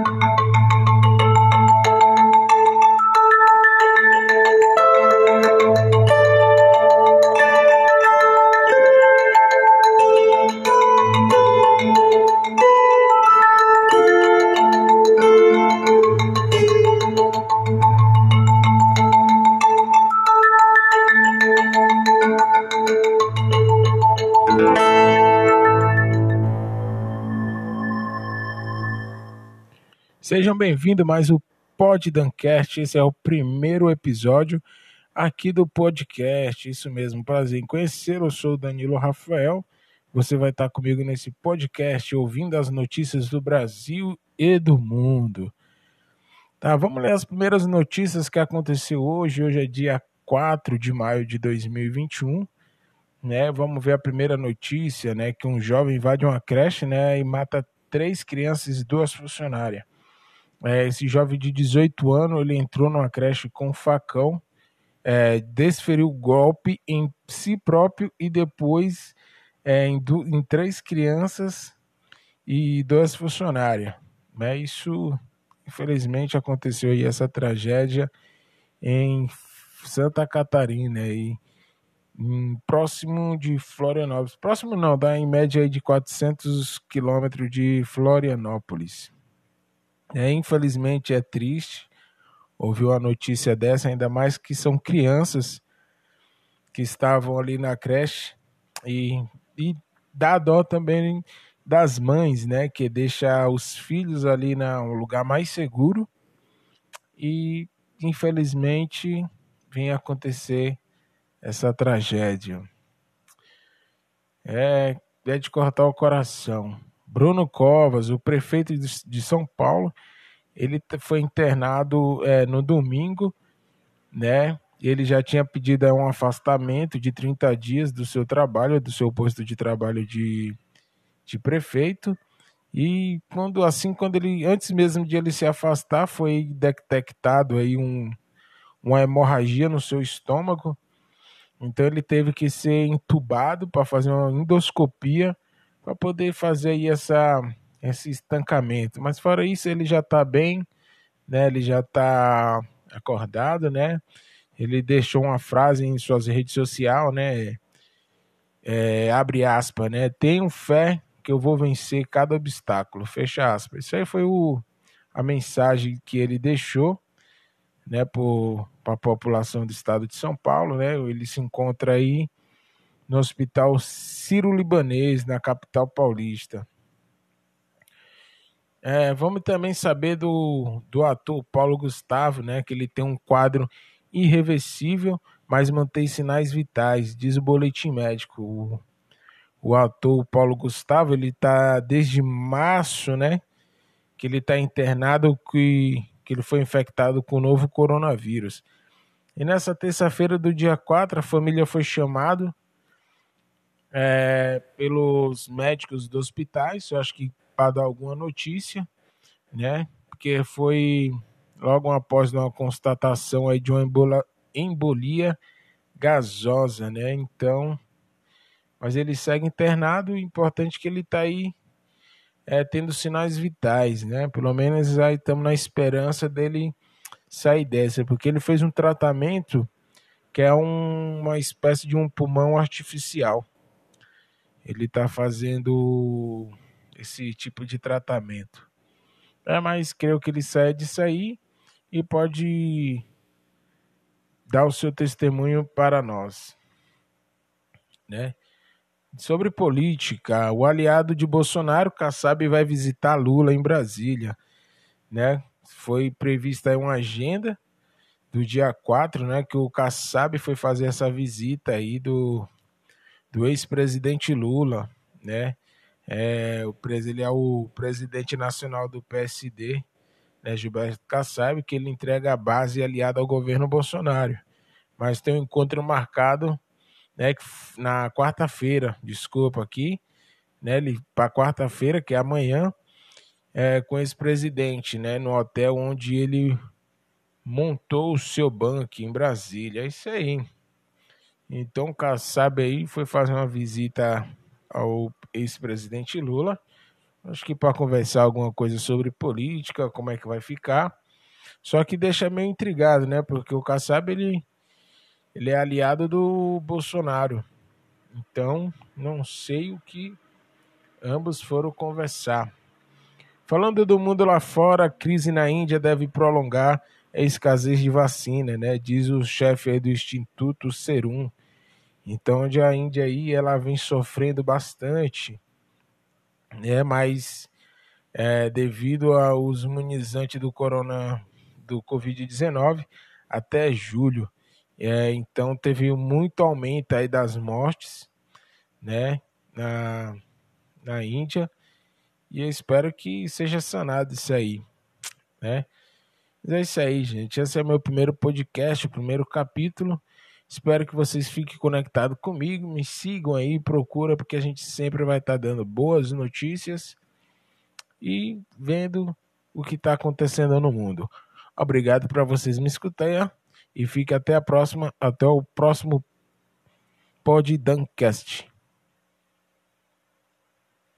Música Sejam bem-vindos mais o Pod Dancast. Esse é o primeiro episódio aqui do podcast. Isso mesmo, prazer em conhecer. Eu sou o Danilo Rafael. Você vai estar comigo nesse podcast ouvindo as notícias do Brasil e do mundo. Tá, vamos ler as primeiras notícias que aconteceu hoje. Hoje é dia 4 de maio de 2021. Né, vamos ver a primeira notícia, né, que um jovem invade uma creche, né, e mata três crianças e duas funcionárias. É, esse jovem de 18 anos, ele entrou numa creche com facão, é, desferiu golpe em si próprio e depois é, em, do, em, três crianças e duas funcionárias. Né? Isso, infelizmente, aconteceu aí essa tragédia em Santa Catarina, em, próximo de Florianópolis. Próximo não, dá em média aí de 400 quilômetros de Florianópolis. É, infelizmente é triste ouvir uma notícia dessa, ainda mais que são crianças que estavam ali na creche e, e dá dó também das mães, né, que deixa os filhos ali no lugar mais seguro e infelizmente vem acontecer essa tragédia. É, é de cortar o coração. Bruno Covas, o prefeito de São Paulo, ele foi internado é, no domingo, né? Ele já tinha pedido um afastamento de 30 dias do seu trabalho, do seu posto de trabalho de, de prefeito. E quando assim, quando ele antes mesmo de ele se afastar, foi detectado aí um, uma hemorragia no seu estômago. Então ele teve que ser entubado para fazer uma endoscopia para poder fazer aí essa, esse estancamento. Mas fora isso, ele já está bem, né? Ele já está acordado, né? Ele deixou uma frase em suas redes sociais, né? É, abre aspas, né? Tenho fé que eu vou vencer cada obstáculo. Fecha aspas. Isso aí foi o, a mensagem que ele deixou, né? Para a população do estado de São Paulo, né? Ele se encontra aí no Hospital Ciro-Libanês, na capital paulista. É, vamos também saber do, do ator Paulo Gustavo, né, que ele tem um quadro irreversível, mas mantém sinais vitais, diz o boletim médico. O, o ator Paulo Gustavo, ele está desde março, né, que ele está internado, que, que ele foi infectado com o novo coronavírus. E nessa terça-feira do dia 4, a família foi chamada é, pelos médicos do hospital, eu acho que para dar alguma notícia, né? Porque foi logo após uma constatação aí de uma embola, embolia gasosa, né? Então, mas ele segue internado, importante que ele está aí é, tendo sinais vitais, né? Pelo menos aí estamos na esperança dele sair dessa, porque ele fez um tratamento que é um, uma espécie de um pulmão artificial ele está fazendo esse tipo de tratamento. É, mas creio que ele sai disso aí e pode dar o seu testemunho para nós, né? Sobre política, o aliado de Bolsonaro, Kassab, vai visitar Lula em Brasília, né? Foi prevista uma agenda do dia 4, né, que o Kassab foi fazer essa visita aí do do ex-presidente Lula, né? É, o, ele é o presidente nacional do PSD, né, Gilberto Kassab, que ele entrega a base aliada ao governo Bolsonaro. Mas tem um encontro marcado né, na quarta-feira, desculpa aqui, né, para quarta-feira, que é amanhã, é, com esse presidente, né, no hotel onde ele montou o seu banco em Brasília. É isso aí. Então, Kassab aí foi fazer uma visita ao ex-presidente Lula, Acho que para conversar alguma coisa sobre política, como é que vai ficar. Só que deixa meio intrigado, né? Porque o Kassab ele, ele é aliado do Bolsonaro. Então, não sei o que ambos foram conversar. Falando do mundo lá fora, a crise na Índia deve prolongar a escassez de vacina, né? Diz o chefe do Instituto Serum. Então, onde a Índia aí ela vem sofrendo bastante, né? Mas é, devido aos imunizantes do corona do Covid-19 até julho. É, então teve muito aumento aí das mortes, né, na, na Índia. E eu espero que seja sanado isso aí, né? Mas é isso aí, gente. Esse é meu primeiro podcast, o primeiro capítulo. Espero que vocês fiquem conectados comigo, me sigam aí, procura, porque a gente sempre vai estar tá dando boas notícias e vendo o que está acontecendo no mundo. Obrigado para vocês me escutarem e fique até a próxima, até o próximo Pod Duncast.